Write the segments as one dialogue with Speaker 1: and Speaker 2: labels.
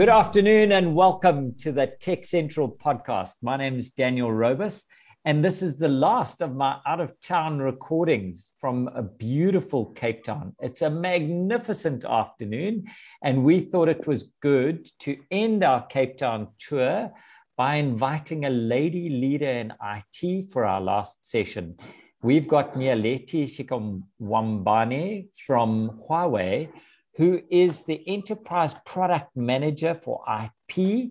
Speaker 1: Good afternoon and welcome to the Tech Central podcast. My name is Daniel Robus, and this is the last of my out of town recordings from a beautiful Cape Town. It's a magnificent afternoon, and we thought it was good to end our Cape Town tour by inviting a lady leader in IT for our last session. We've got Nialeti Shikamwambane from Huawei who is the enterprise product manager for IP.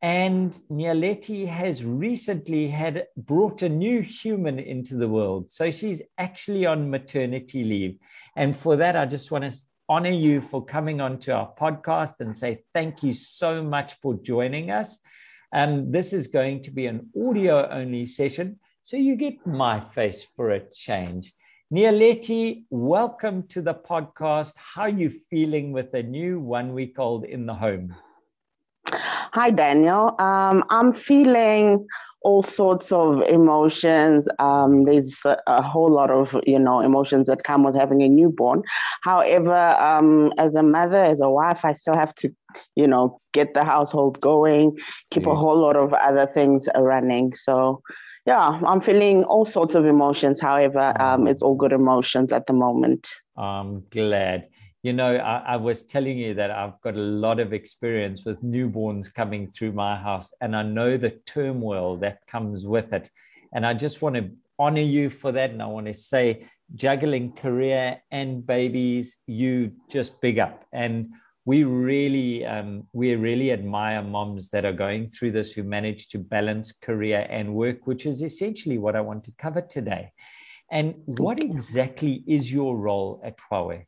Speaker 1: And Nialeti has recently had brought a new human into the world. So she's actually on maternity leave. And for that, I just want to honor you for coming onto our podcast and say thank you so much for joining us. And this is going to be an audio only session. So you get my face for a change. Nialeti, welcome to the podcast. How are you feeling with the new one week old in the home?
Speaker 2: Hi, Daniel. Um, I'm feeling all sorts of emotions. Um, there's a, a, whole lot of you know emotions that come with having a newborn. However, um, as a mother, as a wife, I still have to you know get the household going, keep yes. a whole lot of other things running. So yeah, I'm feeling all sorts of emotions. However, um, it's all good emotions at the moment.
Speaker 1: I'm glad. You know, I, I, was telling you that I've got a lot of experience with newborns coming through my house, and I know the turmoil that comes with it. And I just want to honor you for that. And I want to say, juggling career and babies, you just big up. And we really um, we really admire moms that are going through this who manage to balance career and work which is essentially what i want to cover today. And what exactly is your role at huawei?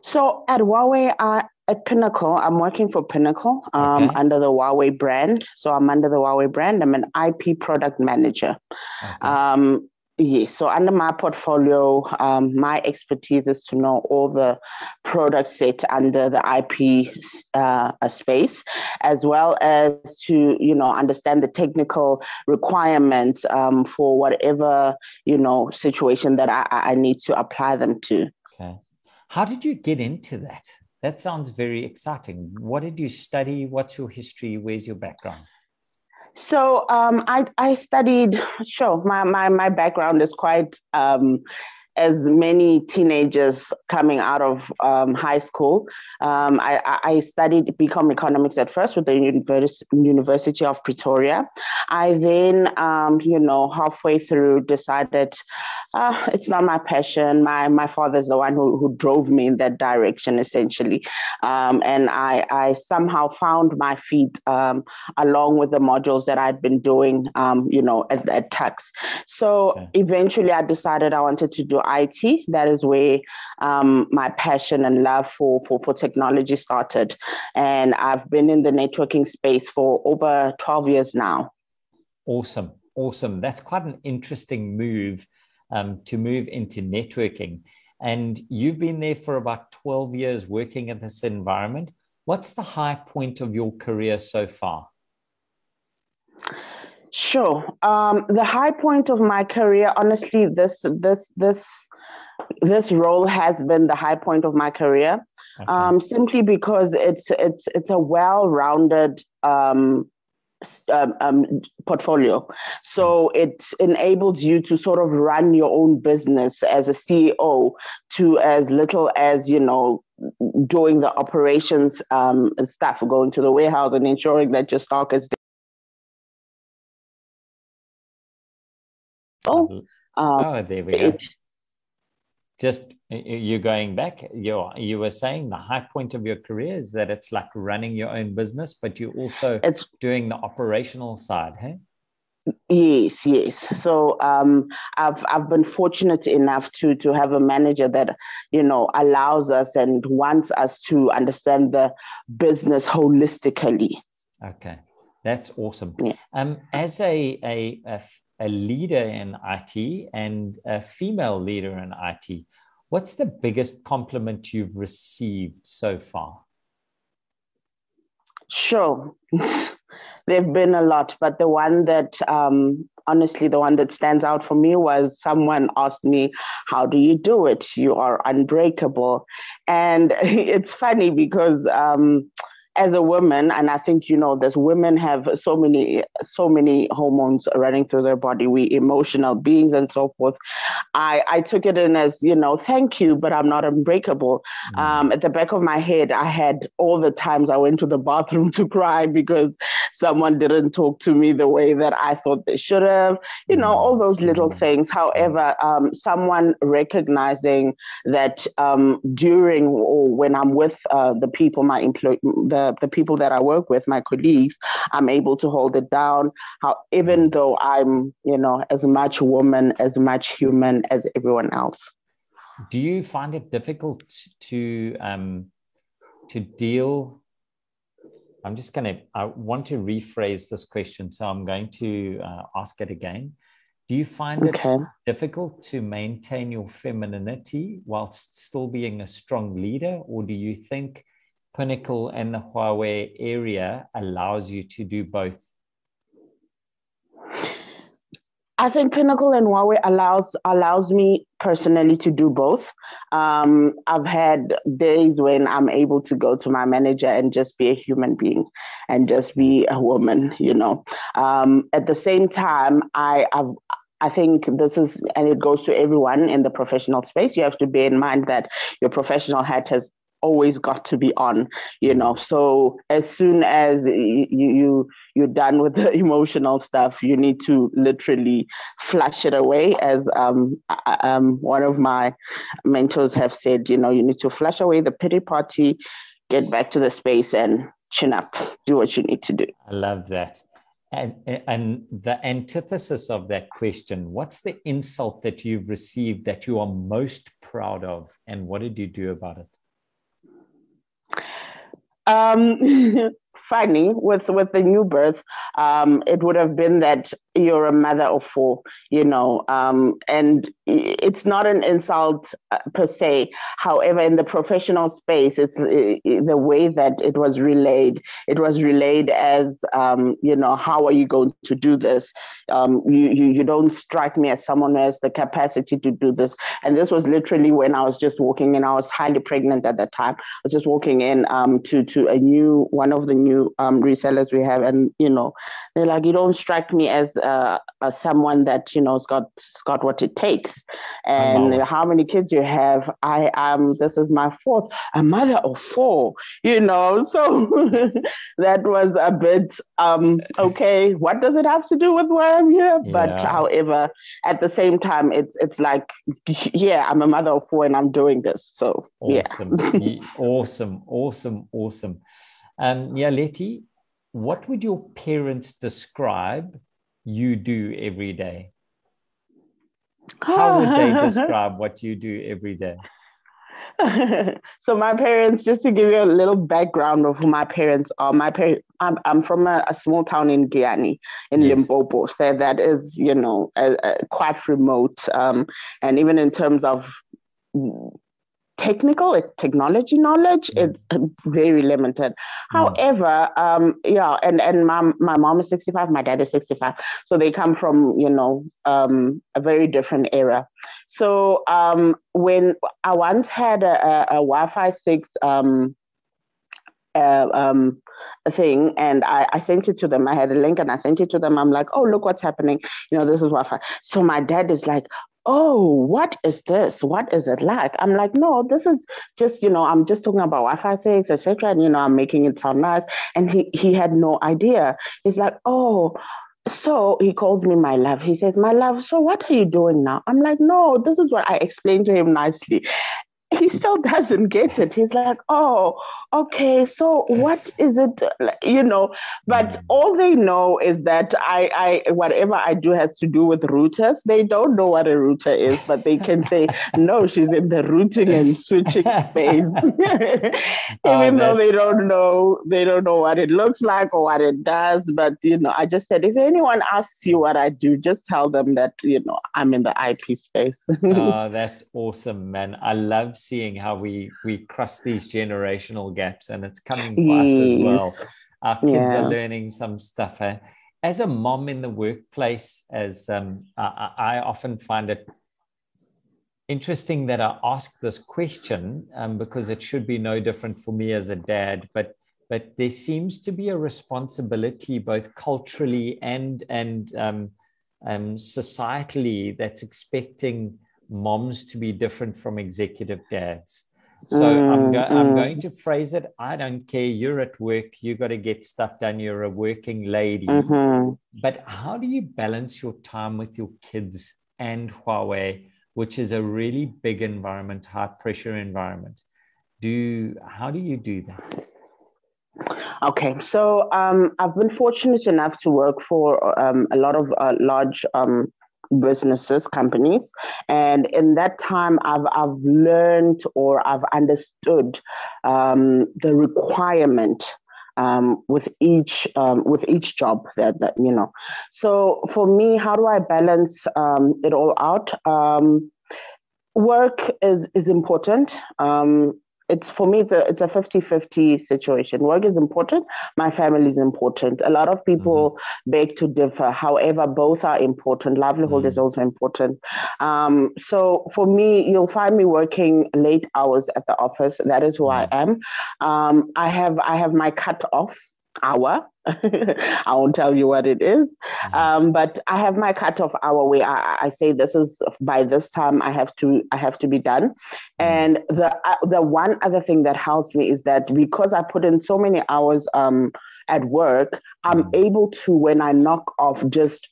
Speaker 2: So at huawei uh, at pinnacle i'm working for pinnacle um, okay. under the huawei brand. So i'm under the huawei brand. I'm an ip product manager. Okay. um, Yes. So under my portfolio, um, my expertise is to know all the products set under the IP uh, space, as well as to you know understand the technical requirements um, for whatever you know situation that I, I need to apply them to.
Speaker 1: Okay. How did you get into that? That sounds very exciting. What did you study? What's your history? Where's your background?
Speaker 2: So um, I I studied. Sure, my my my background is quite um, as many teenagers coming out of um, high school. Um, I, I, studied BCom economics at first with the Univers- University of Pretoria. I then, um, you know, halfway through decided uh, it's not my passion. My my father's the one who, who drove me in that direction, essentially. Um, and I, I somehow found my feet um, along with the modules that I'd been doing, um, you know, at, at Tuks. So okay. eventually I decided I wanted to do IT. That is where um, my passion and love for, for, for technology started. And I've been in the networking space for over 12 years now.
Speaker 1: Awesome. Awesome. That's quite an interesting move um, to move into networking. And you've been there for about 12 years working in this environment. What's the high point of your career so far?
Speaker 2: Sure. Um, the high point of my career, honestly, this this this this role has been the high point of my career, okay. um, simply because it's it's it's a well-rounded um, um, um, portfolio. So it enables you to sort of run your own business as a CEO to as little as, you know, doing the operations um, stuff, going to the warehouse and ensuring that your stock is.
Speaker 1: Oh, um, oh, there we go. It, just you're going back. You you were saying the high point of your career is that it's like running your own business but you also it's doing the operational side hey?
Speaker 2: Yes yes. So um, i've i've been fortunate enough to to have a manager that you know allows us and wants us to understand the business holistically.
Speaker 1: Okay. That's awesome. Yeah. um as a, a, a a leader in IT and a female leader in IT. What's the biggest compliment you've received so far?
Speaker 2: Sure. there have been a lot, but the one that, um, honestly, the one that stands out for me was someone asked me, How do you do it? You are unbreakable. And it's funny because um, as a woman, and I think you know this, women have so many, so many hormones running through their body. We emotional beings and so forth. I I took it in as you know, thank you, but I'm not unbreakable. Mm. Um, at the back of my head, I had all the times I went to the bathroom to cry because someone didn't talk to me the way that I thought they should have. You know, all those little mm. things. However, um, someone recognizing that um, during or when I'm with uh, the people, my employ the the people that I work with, my colleagues, I'm able to hold it down. How even though I'm, you know, as much woman, as much human as everyone else.
Speaker 1: Do you find it difficult to um, to deal? I'm just going to. I want to rephrase this question, so I'm going to uh, ask it again. Do you find okay. it difficult to maintain your femininity whilst still being a strong leader, or do you think Pinnacle and the Huawei area allows you to do both?
Speaker 2: I think Pinnacle and Huawei allows allows me personally to do both. Um, I've had days when I'm able to go to my manager and just be a human being and just be a woman, you know. Um, at the same time, I I've, I think this is, and it goes to everyone in the professional space. You have to bear in mind that your professional hat has always got to be on you know? So as soon as you you you're done with the emotional stuff you need to literally flush it away as um, um one of my mentors have said you know you need to flush away the pity party get back to the space and chin up do what you need to do.
Speaker 1: I love that. And, and the antithesis of that question what's the insult that you've received that you are most proud of and what did you do about it
Speaker 2: um, funny with with the new birth um, it would have been that you're a mother of four you know um, and it's not an insult uh, per se. However in the professional space it's uh, the way that it was relayed it was relayed as um, you know how are you going to do this? Um, you, you you don't strike me as someone who has the capacity to do this. And this was literally when i was just walking in. I was highly pregnant at that time. I was just walking in um, to to a new one of the new um, resellers we have. And you know they're like you don't strike me as uh, as someone that you know has got got what it takes. And how many kids you have i am this is my fourth a mother of four you know. So that was a bit um okay what does it have to do with why i'm here? Yeah. but however at the same time it's it's like yeah i'm a mother of four and i'm doing this. So
Speaker 1: awesome. Yeah. awesome awesome awesome. Um yeah letty what would your parents describe you do every day? How would they describe what you do every day?
Speaker 2: so my parents, just to give you a little background of who my parents are, my parents, I'm, I'm from a, a, small town in Giyani, in yes. Limpopo, so that is, you know, a, a quite remote. Um, and even in terms of technical technology knowledge mm. it's very limited mm. however um yeah and and my, my mom is 65 my dad is 65 so they come from you know um a very different era so um when i once had a, a, a wi-fi 6 um uh, um, thing and I, I sent it to them. I had a link and I sent it to them. I'm like, oh, look what's happening. You know, this is Wi-Fi. So my dad is like, oh, what is this? What is it like? I'm like, no, this is just, you know, I'm just talking about Wi-Fi 6, etc. And, you know, I'm making it sound nice. And he, he had no idea. He's like, oh, so he calls me my love. He says, My love, so what are you doing now? I'm like, No, this is what I explained to him nicely. He still doesn't get it. He's like, Oh, okay, so what is it, you know? But mm. all they know is that I, I, whatever I do has to do with routers. They don't know what a router is, but they can say, no, she's in the routing and switching space. Oh, Even though they don't know, they don't know what it looks like or what it does. But, you know, I just said, if anyone asks you what I do, just tell them that, you know, I'm in the IP space.
Speaker 1: oh, that's awesome, man. I love seeing how we, we cross these generational gaps and it's coming for us as well. Our kids yeah. are learning some stuff. Eh? As a mom in the workplace, as um, I, I, often find it interesting that I ask this question um, because it should be no different for me as a dad. But but there seems to be a responsibility both culturally and and um, um, societally that's expecting moms to be different from executive dads. So mm, I'm, go- mm. I'm going to phrase it. I don't care. You're at work. You got to get stuff done. You're a working lady. Mm-hmm. But how do you balance your time with your kids and Huawei, which is a really big environment, high pressure environment? Do how do you do that?
Speaker 2: Okay, so um, I've been fortunate enough to work for um, a lot of uh, large um, businesses, companies, and in that time, I've I've learned or I've understood um, the requirement um, with each um, with each job that that you know. So for me, how do I balance um, it all out? Um, work is is important. Um, it's for me it's a it's a 50-50 situation. Work is important my family is important. A lot of people mm-hmm. beg to differ. However both are important. Livelihood mm-hmm. is also important. Um, so for me you'll find me working late hours at the office. That is who i am. Um, i have i have my cut off hour. I won't tell you what it is. Mm-hmm. Um, but I have my cutoff hour where I, I, say this is by this time I have to I have to be done. Mm-hmm. And the uh, the one other thing that helps me is that because I put in so many hours um, at work, I'm mm-hmm. able to when I knock off just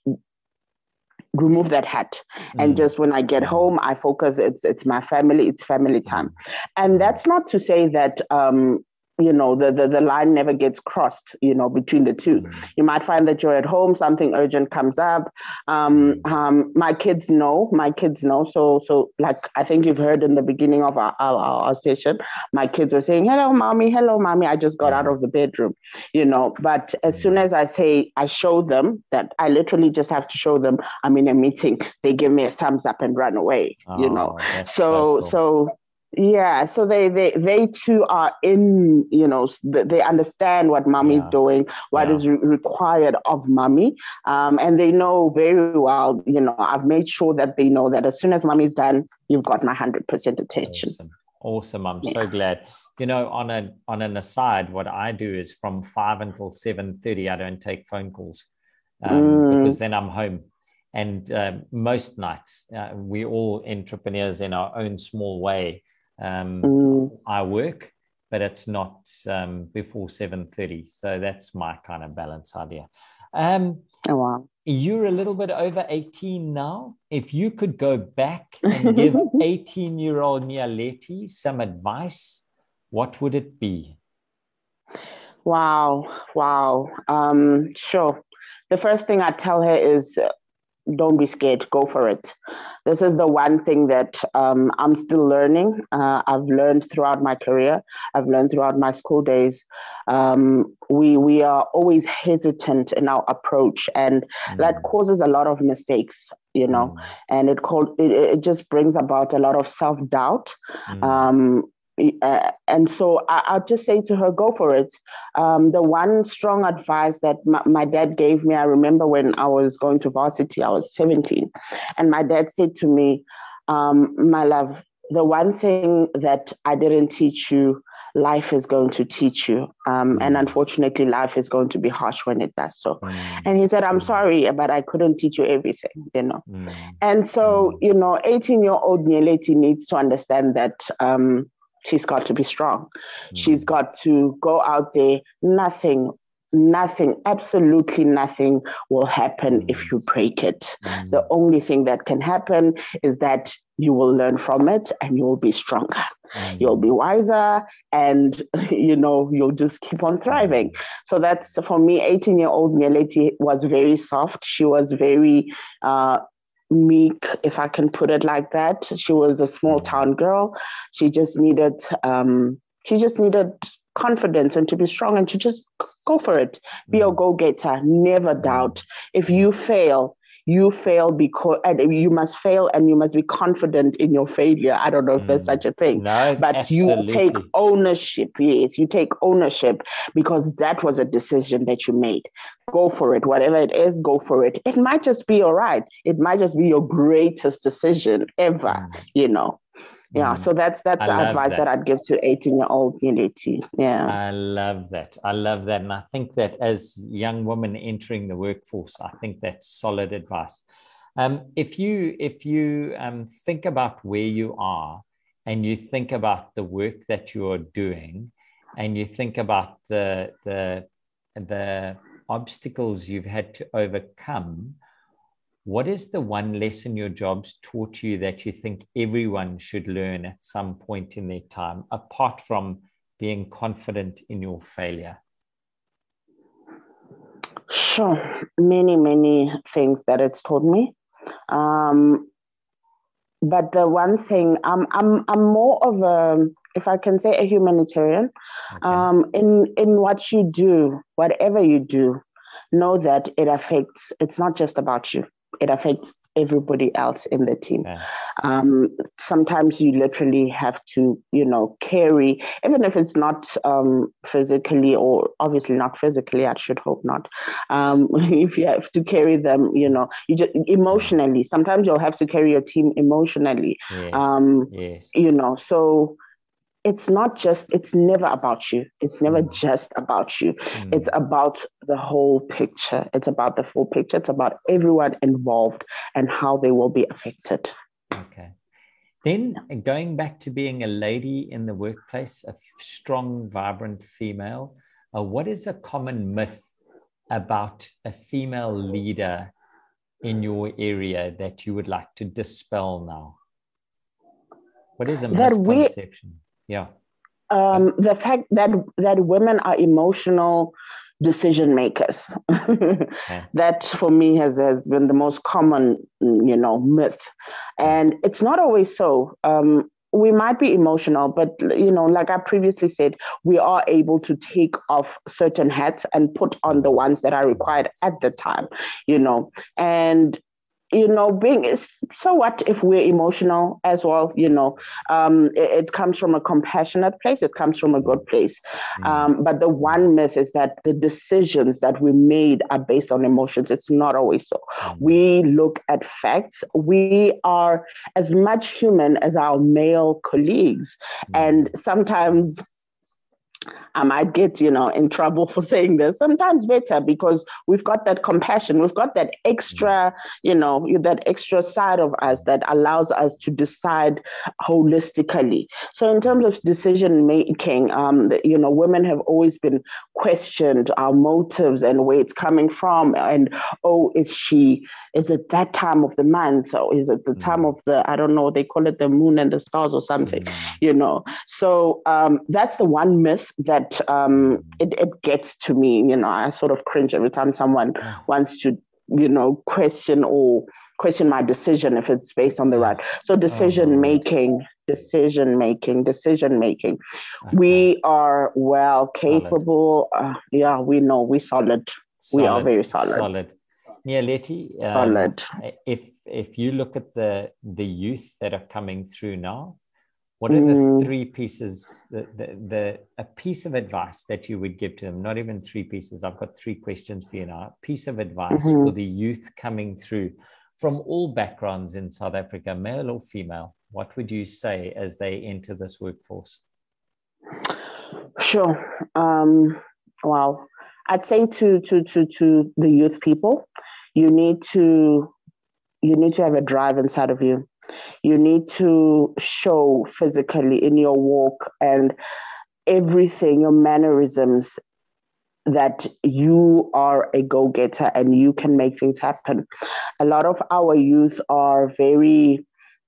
Speaker 2: remove that hat and just when i get home i focus it's it's my family it's family time and that's not to say that um you know the, the the line never gets crossed you know between the 2 mm-hmm. you might find that you're at home something urgent comes up. Um, mm-hmm. um, my kids know my kids know. So so like i think you've heard in the beginning of our, our, our session my kids were saying hello mommy hello mommy. I just got out of the bedroom you know. But as soon as i say i show them that i literally just have to show them i'm in a meeting. They give me a thumbs up and run away oh, you know. So so, cool. so yeah so they they they too are in you know they understand what mommy's yeah. doing what yeah. is re- required of mommy um, and they know very well you know i've made sure that they know that as soon as mommy's done you've got my 100% attention
Speaker 1: awesome, awesome. i'm yeah. so glad you know on a on an aside what i do is from 5 until 7.30 i don't take phone calls um, mm. because then i'm home and uh, most nights uh, we all entrepreneurs in our own small way um, mm. I work, but it's not um, before seven thirty. So that's my kind of balance idea. Um, oh wow! You're a little bit over eighteen now. If you could go back and give eighteen-year-old Nialeti some advice, what would it be?
Speaker 2: Wow! Wow! Um, sure. The first thing I tell her is don't be scared go for it this is the one thing that um, i'm still learning uh, i've learned throughout my career i've learned throughout my school days um, we we are always hesitant in our approach and mm. that causes a lot of mistakes you know mm. and it called it, it just brings about a lot of self-doubt mm. um, uh, and so I, will just say to her, go for it. Um, the one strong advice that my, my, dad gave me, I remember when I was going to varsity, I was 17, and my dad said to me, um, My love, the one thing that I didn't teach you, life is going to teach you. Um, and mm. unfortunately, life is going to be harsh when it does so. Mm. And he said, I'm mm. sorry, but I couldn't teach you everything, you know. Mm. And so, you know, 18 year old Nialeti needs to understand that um, she's got to be strong. Mm. She's got to go out there. Nothing, nothing, absolutely nothing will happen mm. if you break it. Mm. The only thing that can happen is that you will learn from it and you will be stronger. Mm. You'll be wiser and you know you'll just keep on thriving. Mm. So that's for me, 18 year old Nialeti was very soft. She was very uh, meek, if I can put it like that. She was a small mm. town girl. She just needed, um, she just needed confidence and to be strong and to just go for it. Be a mm. go getter. Never doubt. If you fail, you fail because and you must fail and you must be confident in your failure. I don't know if mm. there's such a thing,
Speaker 1: no,
Speaker 2: but
Speaker 1: absolutely.
Speaker 2: you take ownership. Yes, you take ownership because that was a decision that you made. Go for it, whatever it is, go for it. It might just be all right. It might just be your greatest decision ever, mm. you know. Yeah mm. so that's that's the advice that. that. i'd give to 18 year old Nialeti yeah
Speaker 1: i love that i love that and i think that as young women entering the workforce i think that's solid advice um, if you if you um, think about where you are and you think about the work that you're doing and you think about the the the obstacles you've had to overcome what is the one lesson your jobs taught you that you think everyone should learn at some point in their time, apart from being confident in your failure?
Speaker 2: Sure, many, many things that it's taught me. Um, but the one thing, I'm, I'm, I'm more of a, if I can say, a humanitarian. Okay. Um, in in what you do, whatever you do, know that it affects. It's not just about you it affects everybody else in the team. Yeah. Um, sometimes you literally have to, you know, carry, even if it's not um, physically or obviously not physically, I should hope not. Um, if you have to carry them, you know, you just emotionally, sometimes you'll have to carry your team emotionally. Yes. Um, yes. You know, so it's not just it's never about you. It's never mm. just about you. Mm. it's about the whole picture. It's about the full picture. It's about everyone involved and how they will be affected.
Speaker 1: Okay. Then going back to being a lady in the workplace a strong vibrant female uh, what is a common myth about a female leader in your area that you would like to dispel now? What is a misconception yeah.
Speaker 2: Um, the fact that that women are emotional decision makers. yeah. That for me has, has been the most common, you know, myth. And it's not always so. Um, we might be emotional, but you know, like I previously said, we are able to take off certain hats and put on the ones that are required at the time, you know. And you know, being so what if we're emotional as well? You know, um, it, it, comes from a compassionate place. It comes from a good place. Mm. Um, but the one myth is that the decisions that we made are based on emotions. It's not always so. Mm. We look at facts. We are as much human as our male colleagues, mm. and sometimes I might get, you know, in trouble for saying this. Sometimes better because we've got that compassion. We've got that extra, you know, that extra side of us that allows us to decide holistically. So in terms of decision making, um, you know, women have always been questioned our motives and where it's coming from. And oh, is she is it that time of the month or is it the time mm. of the i don't know they call it the moon and the stars or something mm. you know so um, that's the one myth that um, it, it gets to me you know i sort of cringe every time someone wants to you know question or question my decision if it's based on the right. So decision making decision making decision making. Okay. we are well capable uh, yeah we know we solid. solid we are very solid. Solid.
Speaker 1: Yeah, Letty, um, if if you look at the the youth that are coming through now, what are the mm. three pieces, the, the, the a piece of advice that you would give to them? Not even three pieces. I've got three questions for you now. A piece of advice mm-hmm. for the youth coming through from all backgrounds in South Africa, male or female. What would you say as they enter this workforce?
Speaker 2: Sure. Um, well, I'd say to to to to the youth people, you need to you need to have a drive inside of you you need to show physically in your walk and everything your mannerisms that you are a go-getter and you can make things happen a lot of our youth are very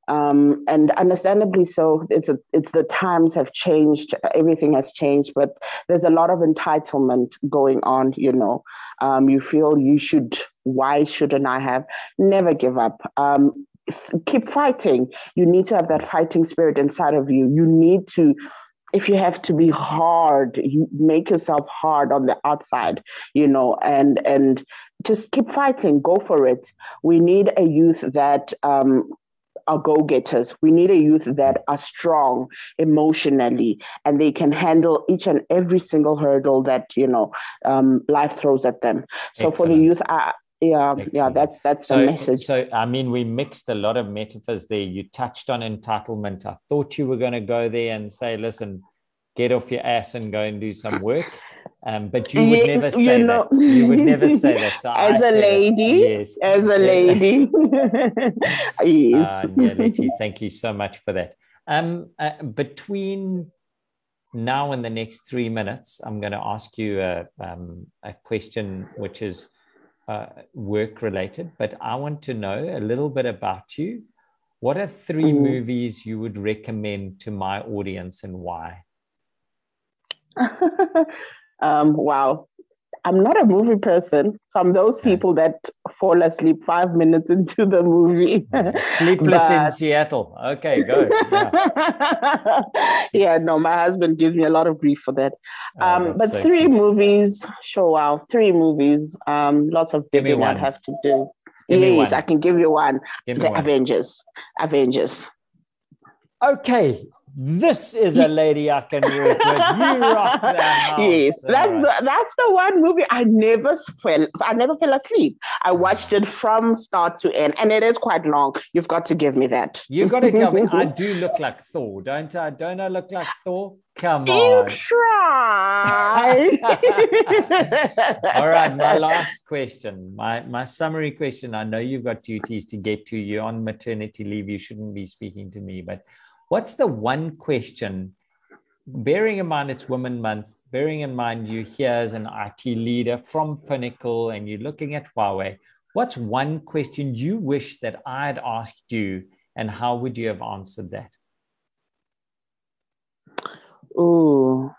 Speaker 2: um, and understandably so. It's a, it's the times have changed, everything has changed, but there's a lot of entitlement going on. You know, um, you feel you should. Why shouldn't I have? Never give up. Um, keep fighting. You need to have that fighting spirit inside of you. You need to if you have to be hard you make yourself hard on the outside you know and and just keep fighting go for it we need a youth that um, are go getters. We need a youth that are strong emotionally and they can handle each and every single hurdle that, you know, um, life throws at them. So Excellent. for the youth, I, yeah Excellent. yeah that's that's so, the message
Speaker 1: so i mean we mixed a lot of metaphors there you touched on entitlement i thought you were going to go there and say listen get off your ass and go and do some work um, but you would never say you know, that. You would never say that. So
Speaker 2: as a lady, yes. as a lady,
Speaker 1: yes. Uh, thank you so much for that. Um, uh, between now and the next three minutes, I'm going to ask you a, um, a question which is uh, work related, but I want to know a little bit about you. What are 3 mm. movies you would recommend to my audience and why?
Speaker 2: um, wow. I'm not a movie person, so I'm those people that fall asleep five minutes into the movie.
Speaker 1: Sleepless but... in Seattle. Okay, go.
Speaker 2: Yeah. yeah. no, my husband gives me a lot of grief for that. Oh, um, but so three movies, sure, wow, three movies. Um, lots of digging I'd have to do. Give yes, I can give you one. Give the one. Avengers. Avengers.
Speaker 1: Okay, this is a lady I can work with. You rock that house. Yes,
Speaker 2: that's the, that's the one movie I never fell I never fell asleep. I watched it from start to end, and it is quite long. You've got to give me that.
Speaker 1: You've got to tell me. I do look like Thor, don't I? Don't I look like Thor? Come on.
Speaker 2: You try.
Speaker 1: All right, my last question, my my summary question. I know you've got duties to get to. You're on maternity leave. You shouldn't be speaking to me, but What's the one question, bearing in mind it's Women Month, bearing in mind you're here as an IT leader from Pinnacle and you're looking at Huawei, what's one question you wish that I'd asked you and how would you have answered that?
Speaker 2: Ooh.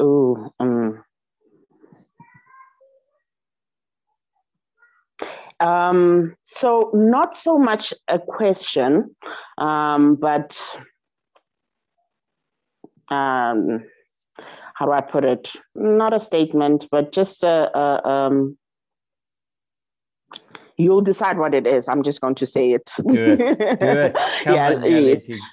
Speaker 2: Ooh. Um. Um, so not so much a question, um, but um, how do I put it? Not a statement, but just a, a um, you'll decide what it is. I'm just going to say it.
Speaker 1: Do it. Do it. Yeah,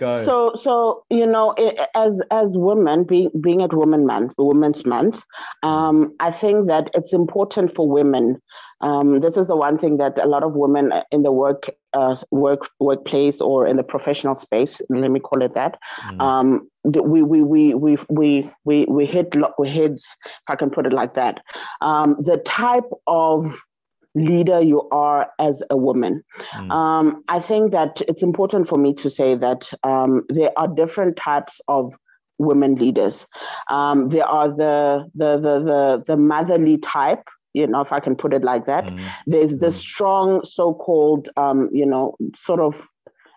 Speaker 1: on.
Speaker 2: So, so you know, as as women, being being at Women Month, Women's Month, um, I think that it's important for women. Um, this is the one thing that a lot of women in the work uh, work workplace or in the professional space, let me call it that, mm. um, we, we, we, we, we, we, we hit heads, if I can put it like that. Um, the type of leader you are as a woman. Mm. Um, I think that it's important for me to say that um, there are different types of women leaders. Um, there are the, the the the the motherly type. You know, if I can put it like that. Mm. There's mm. the strong, so-called, um, you know, sort of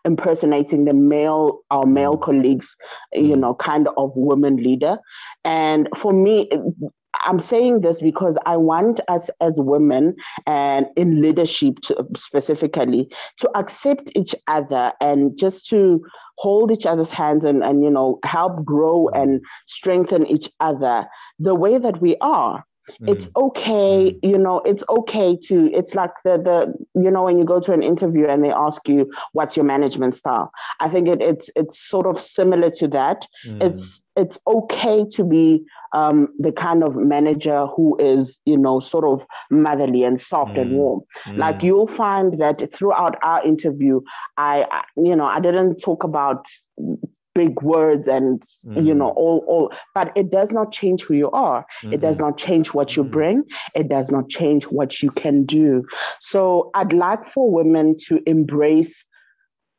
Speaker 2: impersonating the male our male mm. colleagues you mm. know kind of woman leader and for me I'm saying this because I want us as women and in leadership to, specifically to accept each other and just to hold each other's hands and, and you know help grow and strengthen each other the way that we are it's mm. okay mm. you know it's okay to it's like the the you know when you go to an interview and they ask you what's your management style i think it, it's it's sort of similar to that mm. it's it's okay to be um, the kind of manager who is you know sort of motherly and soft and warm like you'll find that throughout our interview I, I you know i didn't talk about big words and mm. you know all all but it does not change who you are mm-hmm. it does not change what you mm. bring it does not change what you can do so i'd like for women to embrace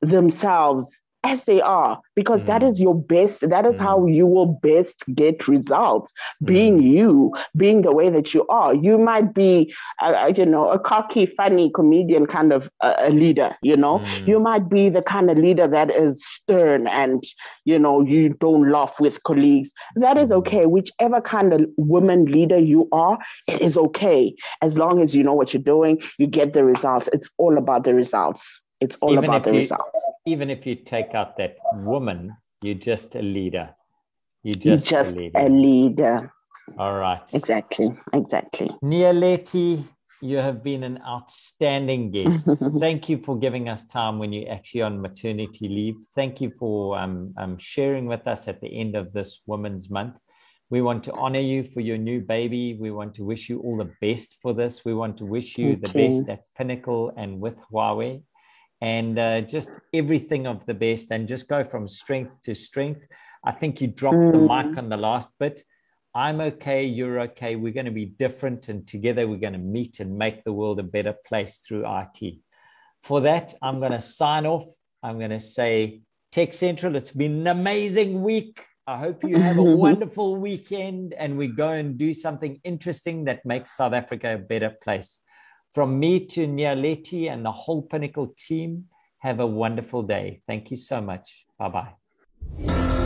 Speaker 2: themselves as they are because mm. that is your best that is mm. how you will best get results mm. being you being the way that you are you might be uh, you know a cocky funny comedian kind of uh, a leader you know mm. you might be the kind of leader that is stern and you know you don't laugh with colleagues that is mm. okay whichever kind of woman leader you are it is okay as long as you know what you're doing you get the results it's all about the results it's all even about the
Speaker 1: you,
Speaker 2: results.
Speaker 1: Even if you take out that woman, you're just a leader. You're just,
Speaker 2: you're just
Speaker 1: a, leader.
Speaker 2: a leader.
Speaker 1: All right.
Speaker 2: Exactly. Exactly.
Speaker 1: Nialeti, you have been an outstanding guest. Thank you for giving us time when you're actually on maternity leave. Thank you for um, um, sharing with us at the end of this Women's Month. We want to honor you for your new baby. We want to wish you all the best for this. We want to wish you the best at Pinnacle and with Huawei and uh, just everything of the best and just go from strength to strength. I think you dropped mm. the mic on the last bit. I'm okay, you're okay. We're going to be different, and together we're going to meet and make the world a better place through IT. For that, I'm going to sign off. I'm going to say, Tech Central, it's been an amazing week. I hope you have a wonderful weekend and we go and do something interesting that makes South Africa a better place. From me to Nialeti and the whole Pinnacle team, have a wonderful day. Thank you so much. Bye bye.